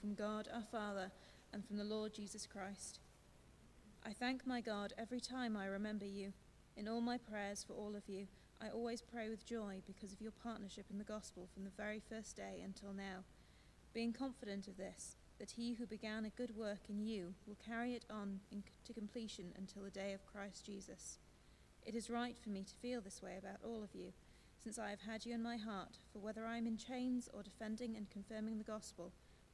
from God our Father and from the Lord Jesus Christ. I thank my God every time I remember you. In all my prayers for all of you, I always pray with joy because of your partnership in the gospel from the very first day until now, being confident of this, that he who began a good work in you will carry it on to completion until the day of Christ Jesus. It is right for me to feel this way about all of you, since I have had you in my heart, for whether I am in chains or defending and confirming the gospel,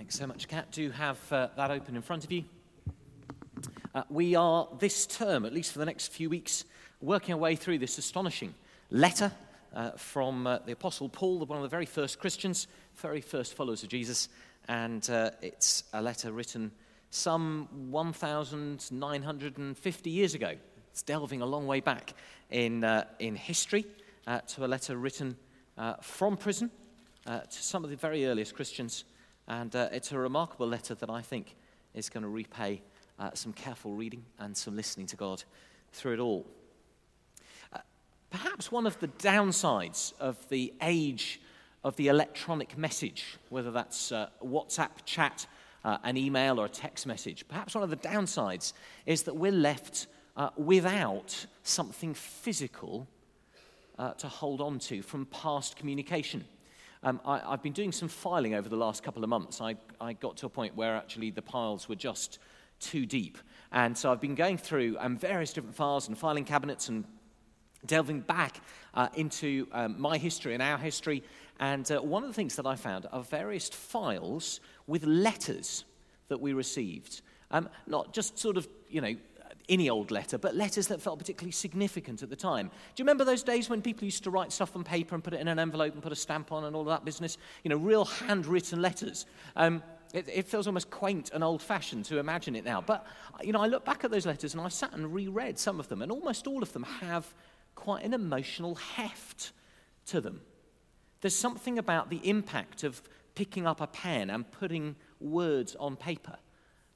Thanks so much, Kat. Do have uh, that open in front of you. Uh, we are this term, at least for the next few weeks, working our way through this astonishing letter uh, from uh, the Apostle Paul, one of the very first Christians, very first followers of Jesus. And uh, it's a letter written some 1,950 years ago. It's delving a long way back in, uh, in history to a letter written from prison to some of the very earliest Christians and uh, it's a remarkable letter that I think is going to repay uh, some careful reading and some listening to God through it all. Uh, perhaps one of the downsides of the age of the electronic message, whether that's uh, WhatsApp chat, uh, an email, or a text message, perhaps one of the downsides is that we're left uh, without something physical to hold on to from past communication. Um, I, have been doing some filing over the last couple of months. I, I got to a point where actually the piles were just too deep. And so I've been going through um, various different files and filing cabinets and delving back uh, into um, my history and our history. And uh, one of the things that I found are various files with letters that we received. Um, not just sort of, you know, any old letter, but letters that felt particularly significant at the time. Do you remember those days when people used to write stuff on paper and put it in an envelope and put a stamp on and all of that business? You know, real handwritten letters. Um, it, it, feels almost quaint and old fashioned to imagine it now. But, you know, I look back at those letters and I've sat and reread some of them, and almost all of them have quite an emotional heft to them. There's something about the impact of picking up a pen and putting words on paper.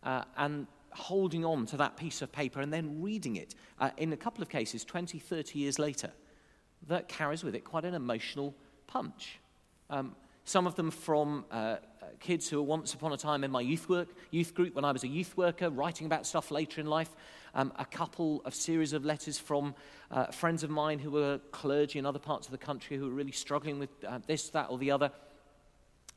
Uh, and holding on to that piece of paper and then reading it uh, in a couple of cases 20, 30 years later. That carries with it quite an emotional punch. Um, some of them from uh, kids who were once upon a time in my youth work, youth group when I was a youth worker, writing about stuff later in life. Um, a couple of series of letters from uh, friends of mine who were clergy in other parts of the country who were really struggling with uh, this, that, or the other.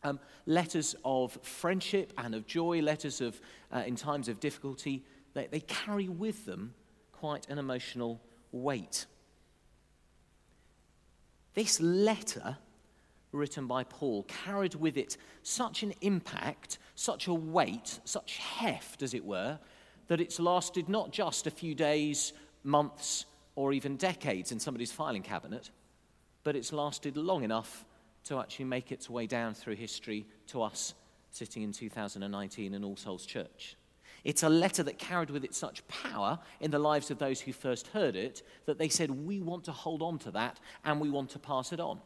Um, letters of friendship and of joy, letters of, uh, in times of difficulty, they, they carry with them quite an emotional weight. This letter, written by Paul, carried with it such an impact, such a weight, such heft, as it were, that it's lasted not just a few days, months, or even decades in somebody's filing cabinet, but it's lasted long enough to actually make its way down through history to us sitting in 2019 in All Souls Church. It's a letter that carried with it such power in the lives of those who first heard it that they said, We want to hold on to that and we want to pass it on.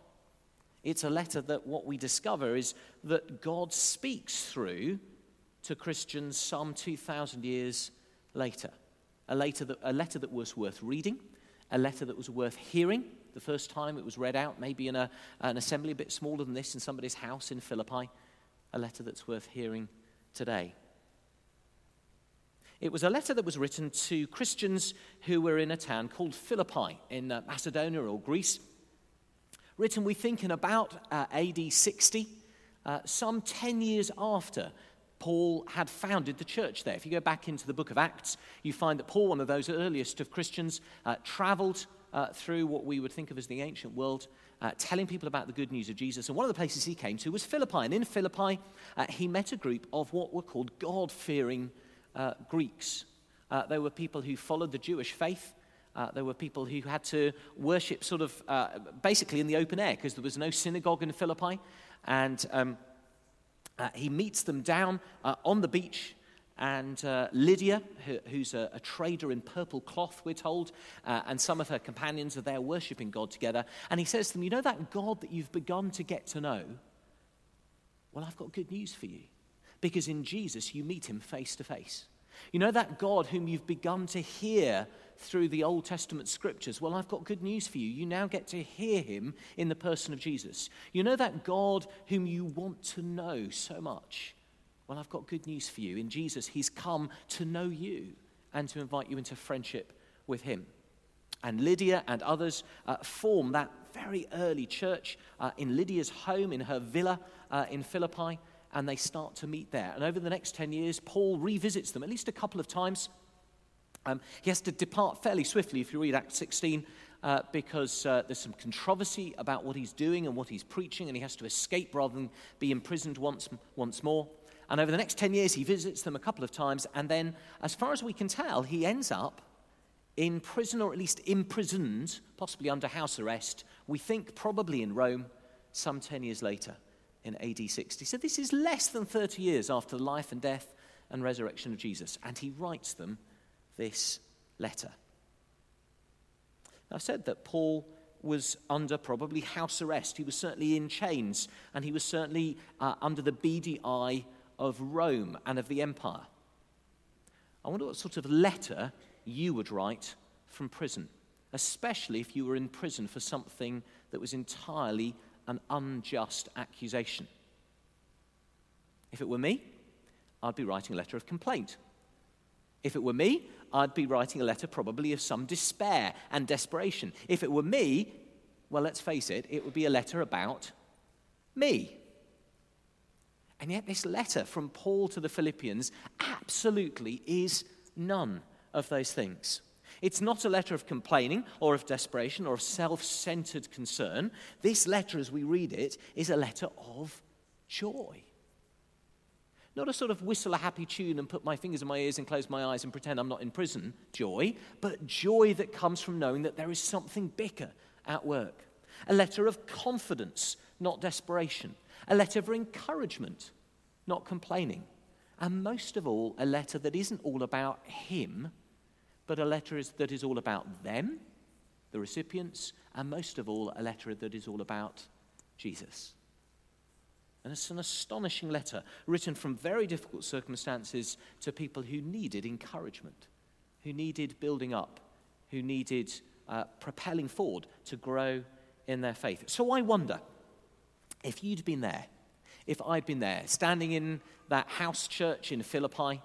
It's a letter that what we discover is that God speaks through to Christians some 2,000 years later. A letter, that, a letter that was worth reading, a letter that was worth hearing, the first time it was read out, maybe in a, an assembly a bit smaller than this in somebody's house in Philippi, a letter that's worth hearing today. It was a letter that was written to Christians who were in a town called Philippi in uh, Macedonia or Greece. Written, we think, in about uh, AD 60, uh, some 10 years after Paul had founded the church there. If you go back into the book of Acts, you find that Paul, one of those earliest of Christians, uh, traveled uh, through what we would think of as the ancient world, uh, telling people about the good news of Jesus. And one of the places he came to was Philippi. And in Philippi, uh, he met a group of what were called God fearing uh, Greeks. Uh, they were people who followed the Jewish faith. Uh, there were people who had to worship sort of basically in the open air because there was no synagogue in Philippi. And um, he meets them down on the beach. And uh, Lydia, who, who's a, a, trader in purple cloth, we're told, uh, and some of her companions are there worshipping God together. And he says to them, You know that God that you've begun to get to know? Well, I've got good news for you. Because in Jesus, you meet him face to face. You know that God whom you've begun to hear through the Old Testament scriptures? Well, I've got good news for you. You now get to hear him in the person of Jesus. You know that God whom you want to know so much? Well, I've got good news for you. In Jesus, he's come to know you and to invite you into friendship with him. And Lydia and others uh, form that very early church uh, in Lydia's home, in her villa uh, in Philippi and they start to meet there. And over the next 10 years, Paul revisits them at least a couple of times. Um, he has to depart fairly swiftly if you read Acts 16, uh, because uh, there's some controversy about what he's doing and what he's preaching, and he has to escape rather than be imprisoned once, once more. And over the next 10 years, he visits them a couple of times, and then, as far as we can tell, he ends up in prison, or at least imprisoned, possibly under house arrest, we think probably in Rome, some 10 years later in AD 60. So this is less than 30 years after the life and death and resurrection of Jesus. And he writes them this letter. Now, I said that Paul was under probably house arrest. He was certainly in chains, and he was certainly uh, under the beady eye of Rome and of the empire. I wonder what sort of letter you would write from prison, especially if you were in prison for something that was entirely an unjust accusation. If it were me, I'd be writing a letter of complaint. If it were me, I'd be writing a letter probably of some despair and desperation. If it were me, well, let's face it, it would be a letter about me. And yet, this letter from Paul to the Philippians absolutely is none of those things. It's not a letter of complaining or of desperation or of self centered concern. This letter, as we read it, is a letter of joy. Not a sort of whistle a happy tune and put my fingers in my ears and close my eyes and pretend I'm not in prison joy, but joy that comes from knowing that there is something bigger at work. A letter of confidence, not desperation. A letter of encouragement, not complaining. And most of all, a letter that isn't all about him, but a letter is, that is all about them, the recipients, and most of all, a letter that is all about Jesus. And it's an astonishing letter written from very difficult circumstances to people who needed encouragement, who needed building up, who needed uh, propelling forward to grow in their faith. So I wonder if you'd been there, if I'd been there, standing in that house church in Philippi,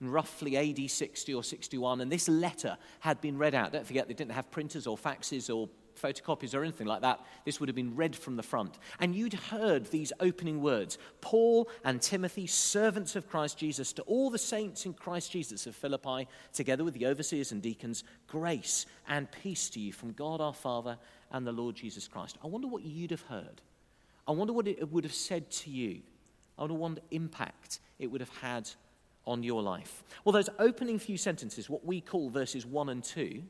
roughly AD 60 or 61, and this letter had been read out. Don't forget, they didn't have printers or faxes or photocopies or anything like that. This would have been read from the front. And you'd heard these opening words Paul and Timothy, servants of Christ Jesus, to all the saints in Christ Jesus of Philippi, together with the overseers and deacons, grace and peace to you from God our Father and the Lord Jesus Christ. I wonder what you'd have heard. I wonder what it would have said to you. I wonder what impact it would have had on your life? Well, those opening few sentences, what we call verses 1 and 2,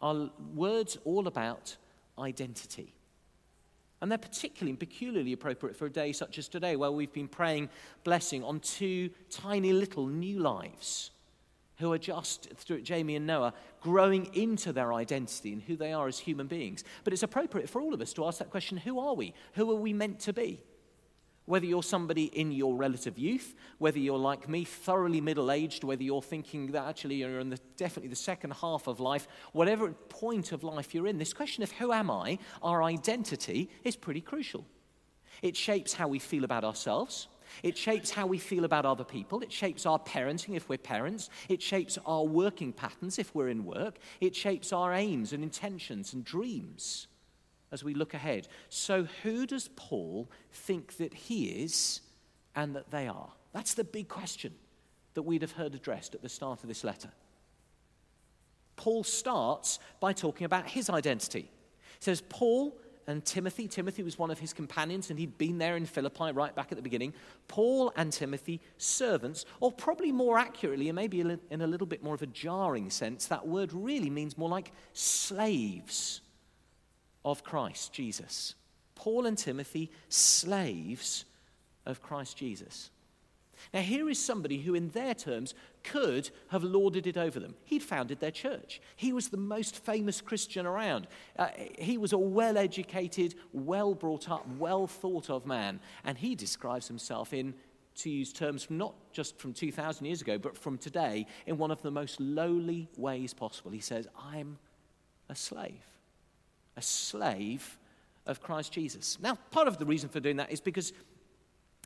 are words all about identity. And they're particularly and peculiarly appropriate for a day such as today, where we've been praying blessing on two tiny little new lives who are just, through Jamie and Noah, growing into their identity and who they are as human beings. But it's appropriate for all of us to ask that question who are we? Who are we meant to be? Whether you're somebody in your relative youth, whether you're like me, thoroughly middle aged, whether you're thinking that actually you're in the, definitely the second half of life, whatever point of life you're in, this question of who am I, our identity, is pretty crucial. It shapes how we feel about ourselves. It shapes how we feel about other people. It shapes our parenting if we're parents. It shapes our working patterns if we're in work. It shapes our aims and intentions and dreams as we look ahead. So, who does Paul think that he is and that they are? That's the big question that we'd have heard addressed at the start of this letter. Paul starts by talking about his identity. He says, Paul and Timothy, Timothy was one of his companions, and he'd been there in Philippi right back at the beginning. Paul and Timothy, servants, or probably more accurately, and maybe in a little bit more of a jarring sense, that word really means more like slaves of Christ Jesus. Paul and Timothy, slaves of Christ Jesus. Now, here is somebody who, in their terms, could have lorded it over them. He'd founded their church. He was the most famous Christian around. Uh, he was a well educated, well brought up, well thought of man. And he describes himself in, to use terms from not just from 2,000 years ago, but from today, in one of the most lowly ways possible. He says, I'm a slave. A slave of Christ Jesus. Now, part of the reason for doing that is because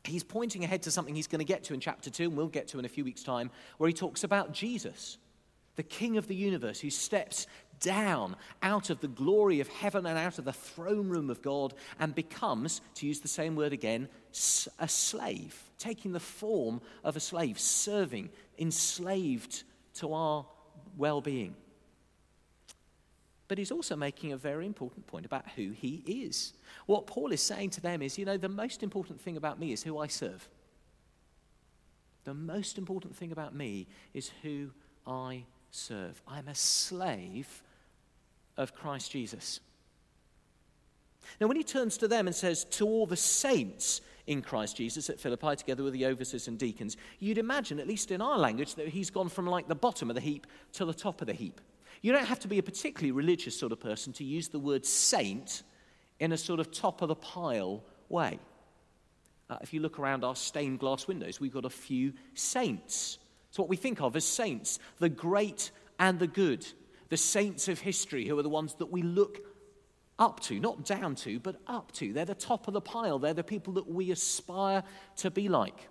he's pointing ahead to something he's going to get to in chapter 2, and we'll get to in a few weeks' time, where he talks about Jesus, the King of the universe, who steps down out of the glory of heaven and out of the throne room of God and becomes, to use the same word again, a slave, taking the form of a slave, serving, enslaved to our well being. But he's also making a very important point about who he is. What Paul is saying to them is, you know, the most important thing about me is who I serve. The most important thing about me is who I serve. I'm a slave of Christ Jesus. Now, when he turns to them and says, To all the saints in Christ Jesus at Philippi, together with the overseers and deacons, you'd imagine, at least in our language, that he's gone from like the bottom of the heap to the top of the heap. You don't have to be a particularly religious sort of person to use the word saint in a sort of top of the pile way. Uh, if you look around our stained glass windows, we've got a few saints. It's what we think of as saints the great and the good, the saints of history, who are the ones that we look up to, not down to, but up to. They're the top of the pile, they're the people that we aspire to be like.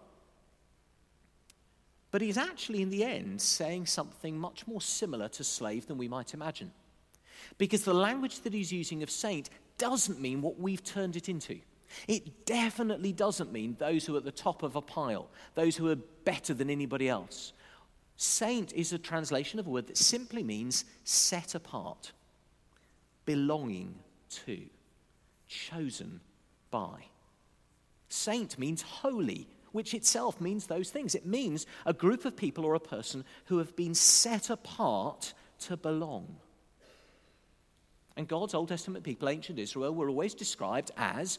But he's actually, in the end, saying something much more similar to slave than we might imagine. Because the language that he's using of saint doesn't mean what we've turned it into. It definitely doesn't mean those who are at the top of a pile, those who are better than anybody else. Saint is a translation of a word that simply means set apart, belonging to, chosen by. Saint means holy, which itself means those things. It means a group of people or a person who have been set apart to belong. And God's Old Testament people, ancient Israel, were always described as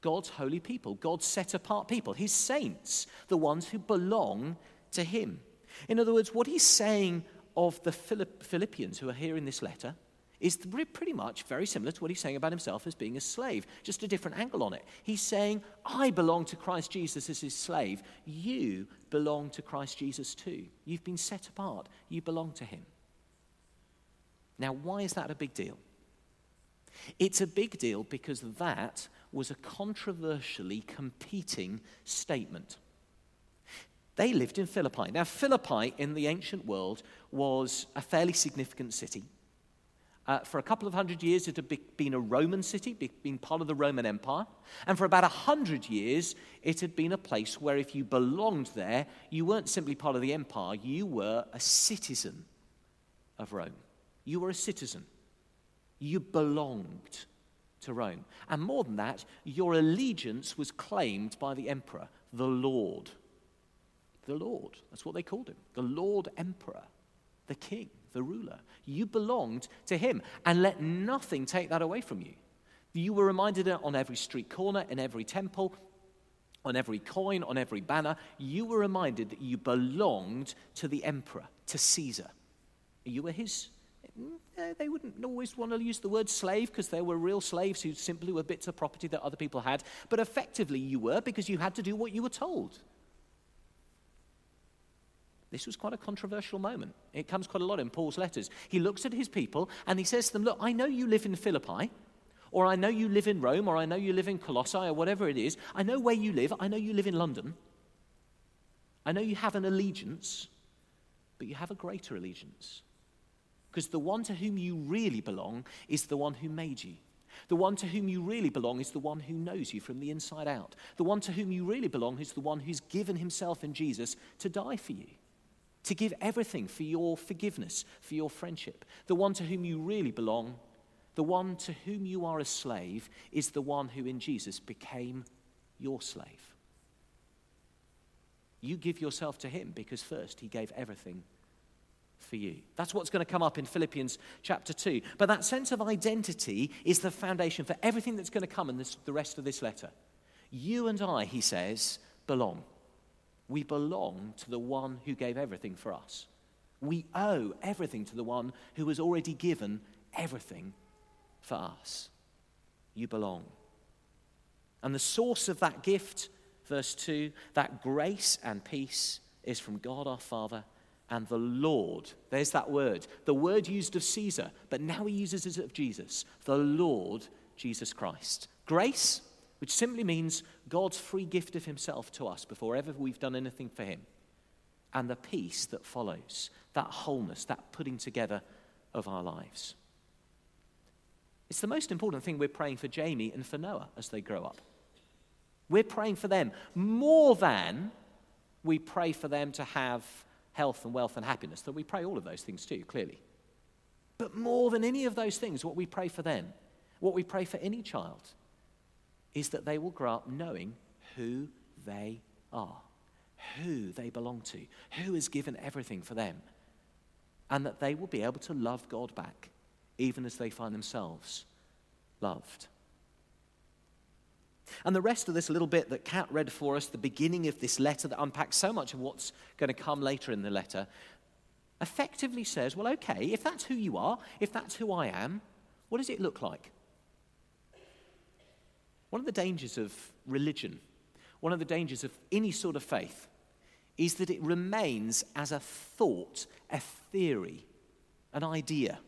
God's holy people, God's set apart people, his saints, the ones who belong to him. In other words, what he's saying of the Philippians who are here in this letter is pretty much very similar to what he's saying about himself as being a slave, just a different angle on it. He's saying, I belong to Christ Jesus as his slave. You belong to Christ Jesus too. You've been set apart, you belong to him. Now, why is that a big deal? It's a big deal because that was a controversially competing statement. They lived in Philippi. Now, Philippi in the ancient world was a fairly significant city. Uh, for a couple of hundred years, it had been a Roman city, been part of the Roman Empire. And for about a hundred years, it had been a place where if you belonged there, you weren't simply part of the empire, you were a citizen of Rome. You were a citizen. You belonged to Rome. And more than that, your allegiance was claimed by the emperor, the Lord. The Lord. That's what they called him. The Lord Emperor, the king the ruler. You belonged to him, and let nothing take that away from you. You were reminded on every street corner, in every temple, on every coin, on every banner, you were reminded that you belonged to the emperor, to Caesar. You were his. Eh, they wouldn't always want to use the word slave because there were real slaves who simply were bits of property that other people had. But effectively, you were because you had to do what you were told. This was quite a controversial moment. It comes quite a lot in Paul's letters. He looks at his people and he says to them, Look, I know you live in Philippi, or I know you live in Rome, or I know you live in Colossae, or whatever it is. I know where you live. I know you live in London. I know you have an allegiance, but you have a greater allegiance. Because the one to whom you really belong is the one who made you. The one to whom you really belong is the one who knows you from the inside out. The one to whom you really belong is the one who's given himself in Jesus to die for you to give everything for your forgiveness, for your friendship. The one to whom you really belong, the one to whom you are a slave, is the one who in Jesus became your slave. You give yourself to him because first he gave everything for you. That's what's going to come up in Philippians chapter 2. But that sense of identity is the foundation for everything that's going to come in this, the rest of this letter. You and I, he says, belong. We belong to the one who gave everything for us. We owe everything to the one who has already given everything for us. You belong. And the source of that gift, verse 2, that grace and peace is from God our Father and the Lord. There's that word. The word used of Caesar, but now he uses it of Jesus. The Lord Jesus Christ. Grace, which simply means God's free gift of himself to us before ever we've done anything for him. And the peace that follows, that wholeness, that putting together of our lives. It's the most important thing we're praying for Jamie and for Noah as they grow up. We're praying for them more than we pray for them to have health and wealth and happiness. That we pray all of those things too, clearly. But more than any of those things, what we pray for them, what we pray for any child, is that they will grow up knowing who they are, who they belong to, who has given everything for them, and that they will be able to love God back even as they find themselves loved. And the rest of this little bit that Kat read for us, the beginning of this letter that unpacks so much of what's going to come later in the letter, effectively says, well, okay, if that's who you are, if that's who I am, what does it look like? One of the dangers of religion, one of the dangers of any sort of faith, is that it remains as a thought, a theory, an idea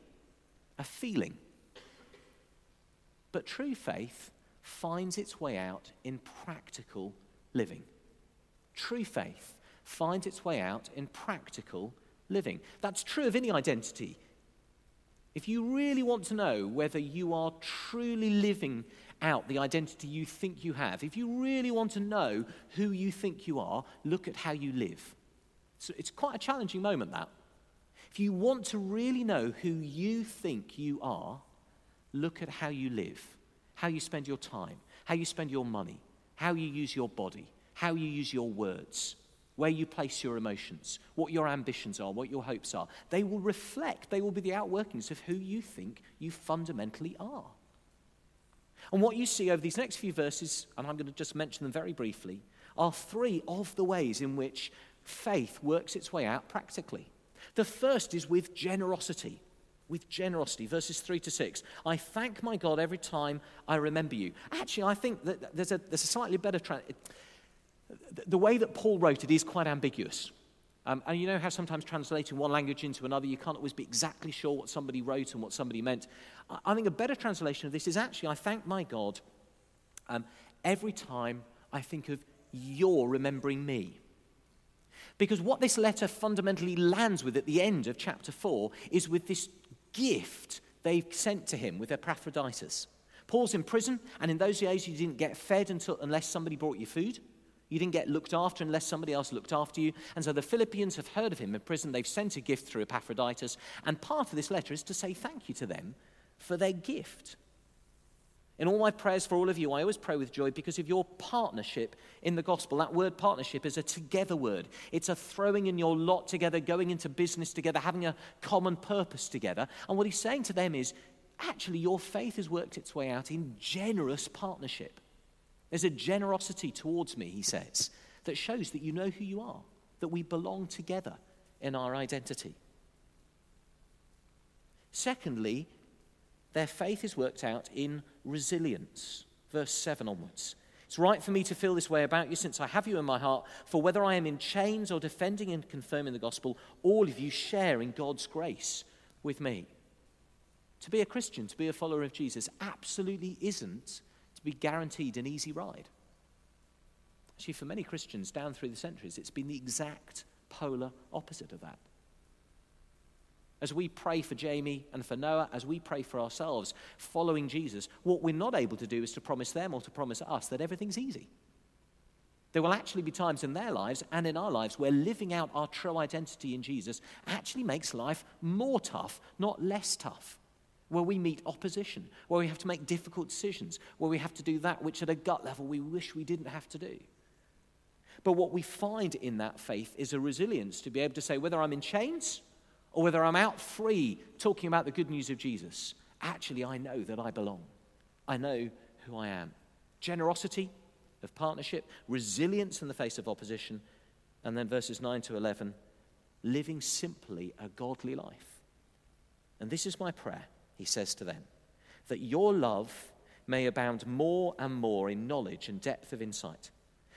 a feeling. But true faith finds its way out in practical living. True faith finds its way out in practical living. That's true of any identity. If you really want to know whether you are truly living out the identity you think you have, if you really want to know who you think you are, look at how you live. So it's quite a challenging moment, that. If you want to really know who you think you are, look at how you live, how you spend your time, how you spend your money, how you use your body, how you use your words, where you place your emotions, what your ambitions are, what your hopes are. They will reflect, they will be the outworkings of who you think you fundamentally are. And what you see over these next few verses, and I'm going to just mention them very briefly, are three of the ways in which faith works its way out practically. The first is with generosity. With generosity, verses 3 to 6. I thank my God every time I remember you. Actually, I think that there's a, there's a slightly better. Tra- the way that Paul wrote it is quite ambiguous. Um, and you know how sometimes translating one language into another, you can't always be exactly sure what somebody wrote and what somebody meant. I, think a better translation of this is actually, I thank my God um, every time I think of your remembering me. Because what this letter fundamentally lands with at the end of chapter 4 is with this gift they've sent to him with Epaphroditus. Paul's in prison, and in those days, you didn't get fed until, unless somebody brought you food. You didn't get looked after unless somebody else looked after you. And so the Philippians have heard of him in prison. They've sent a gift through Epaphroditus. And part of this letter is to say thank you to them for their gift. In all my prayers for all of you, I always pray with joy because of your partnership in the gospel. That word partnership is a together word. It's a throwing in your lot together, going into business together, having a common purpose together. And what he's saying to them is actually, your faith has worked its way out in generous partnership. There's a generosity towards me, he says, that shows that you know who you are, that we belong together in our identity. Secondly, their faith is worked out in resilience. Verse 7 onwards. It's right for me to feel this way about you since I have you in my heart, for whether I am in chains or defending and confirming the gospel, all of you share in God's grace with me. To be a Christian, to be a follower of Jesus, absolutely isn't to be guaranteed an easy ride. Actually, for many Christians down through the centuries, it's been the exact polar opposite of that as we pray for Jamie and for Noah, as we pray for ourselves, following Jesus, what we're not able to do is to promise them or to promise us that everything's easy. There will actually be times in their lives and in our lives where living out our true identity in Jesus actually makes life more tough, not less tough. Where we meet opposition, where we have to make difficult decisions, where we have to do that which at a gut level we wish we didn't have to do. But what we find in that faith is a resilience to be able to say, whether I'm in chains, or whether I'm out free talking about the good news of Jesus, actually I know that I belong. I know who I am. Generosity, of partnership, resilience in the face of opposition, and then verses 9 to 11, living simply a godly life. And this is my prayer, he says to them, that your love may abound more and more in knowledge and depth of insight,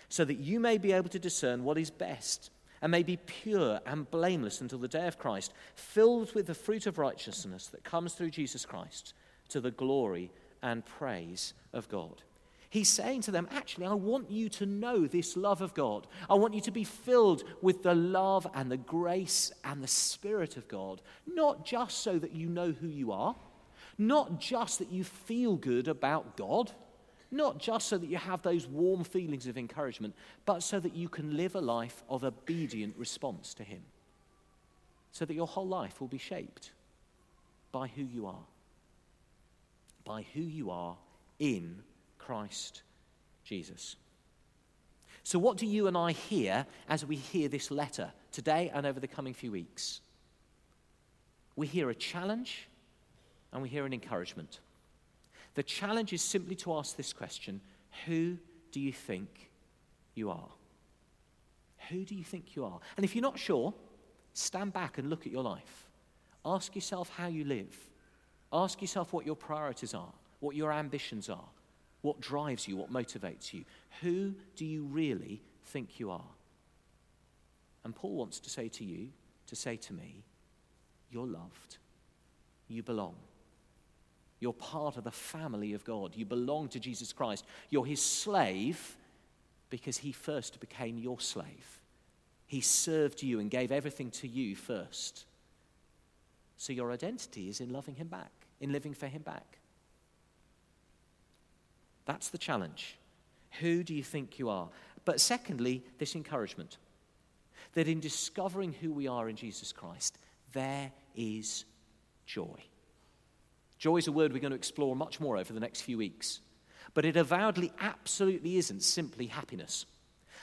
so that you may be able to discern what is best and may be pure and blameless until the day of Christ, filled with the fruit of righteousness that comes through Jesus Christ to the glory and praise of God. He's saying to them, actually, I want you to know this love of God. I want you to be filled with the love and the grace and the Spirit of God, not just so that you know who you are, not just that you feel good about God, not just so that you have those warm feelings of encouragement, but so that you can live a life of obedient response to Him. So that your whole life will be shaped by who you are. By who you are in Christ Jesus. So, what do you and I hear as we hear this letter today and over the coming few weeks? We hear a challenge and we hear an encouragement. The challenge is simply to ask this question Who do you think you are? Who do you think you are? And if you're not sure, stand back and look at your life. Ask yourself how you live. Ask yourself what your priorities are, what your ambitions are, what drives you, what motivates you. Who do you really think you are? And Paul wants to say to you, to say to me, you're loved. You belong. You're part of the family of God. You belong to Jesus Christ. You're his slave because he first became your slave. He served you and gave everything to you first. So your identity is in loving him back, in living for him back. That's the challenge. Who do you think you are? But secondly, this encouragement that in discovering who we are in Jesus Christ, there is joy. Joy is a word we're going to explore much more over the next few weeks. But it avowedly absolutely isn't simply happiness.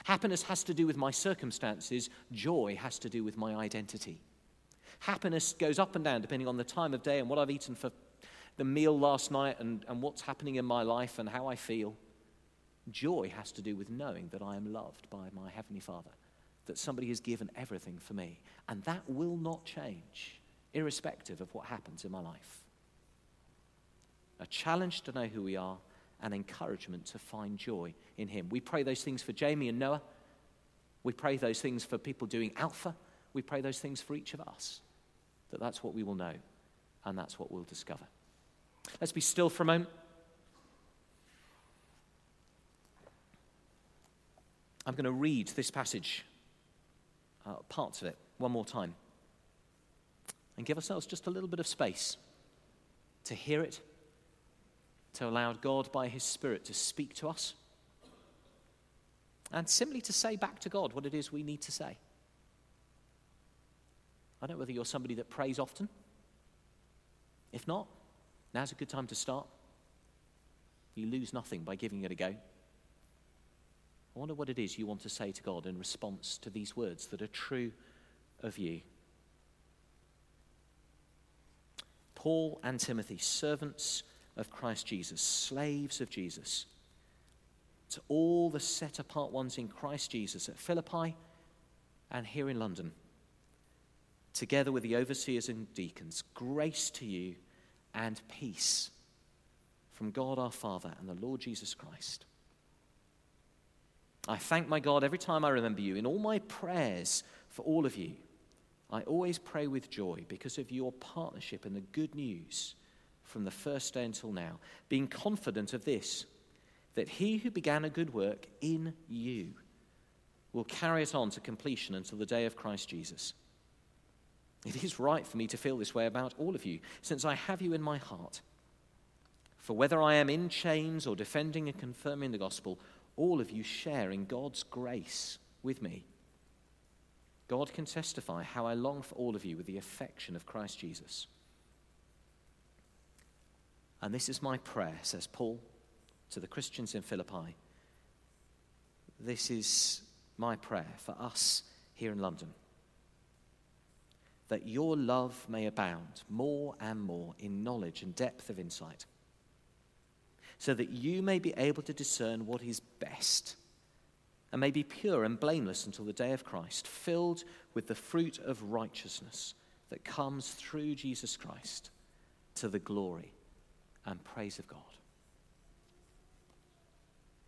Happiness has to do with my circumstances, joy has to do with my identity. Happiness goes up and down depending on the time of day and what I've eaten for the meal last night and, and what's happening in my life and how I feel. Joy has to do with knowing that I am loved by my Heavenly Father, that somebody has given everything for me. And that will not change, irrespective of what happens in my life a challenge to know who we are, and encouragement to find joy in Him. We pray those things for Jamie and Noah. We pray those things for people doing Alpha. We pray those things for each of us. That that's what we will know, and that's what we'll discover. Let's be still for a moment. I'm going to read this passage, uh, parts of it, one more time, and give ourselves just a little bit of space to hear it to allow God by His Spirit to speak to us and simply to say back to God what it is we need to say. I don't know whether you're somebody that prays often. If not, now's a good time to start. You lose nothing by giving it a go. I wonder what it is you want to say to God in response to these words that are true of you. Paul and Timothy, servants of Christ Jesus, slaves of Jesus, to all the set apart ones in Christ Jesus at Philippi and here in London, together with the overseers and deacons, grace to you and peace from God our Father and the Lord Jesus Christ. I thank my God every time I remember you. In all my prayers for all of you, I always pray with joy because of your partnership in the good news from the first day until now, being confident of this, that he who began a good work in you will carry it on to completion until the day of Christ Jesus. It is right for me to feel this way about all of you, since I have you in my heart. For whether I am in chains or defending and confirming the gospel, all of you share in God's grace with me. God can testify how I long for all of you with the affection of Christ Jesus. And this is my prayer, says Paul to the Christians in Philippi. This is my prayer for us here in London that your love may abound more and more in knowledge and depth of insight, so that you may be able to discern what is best and may be pure and blameless until the day of Christ, filled with the fruit of righteousness that comes through Jesus Christ to the glory and praise of God.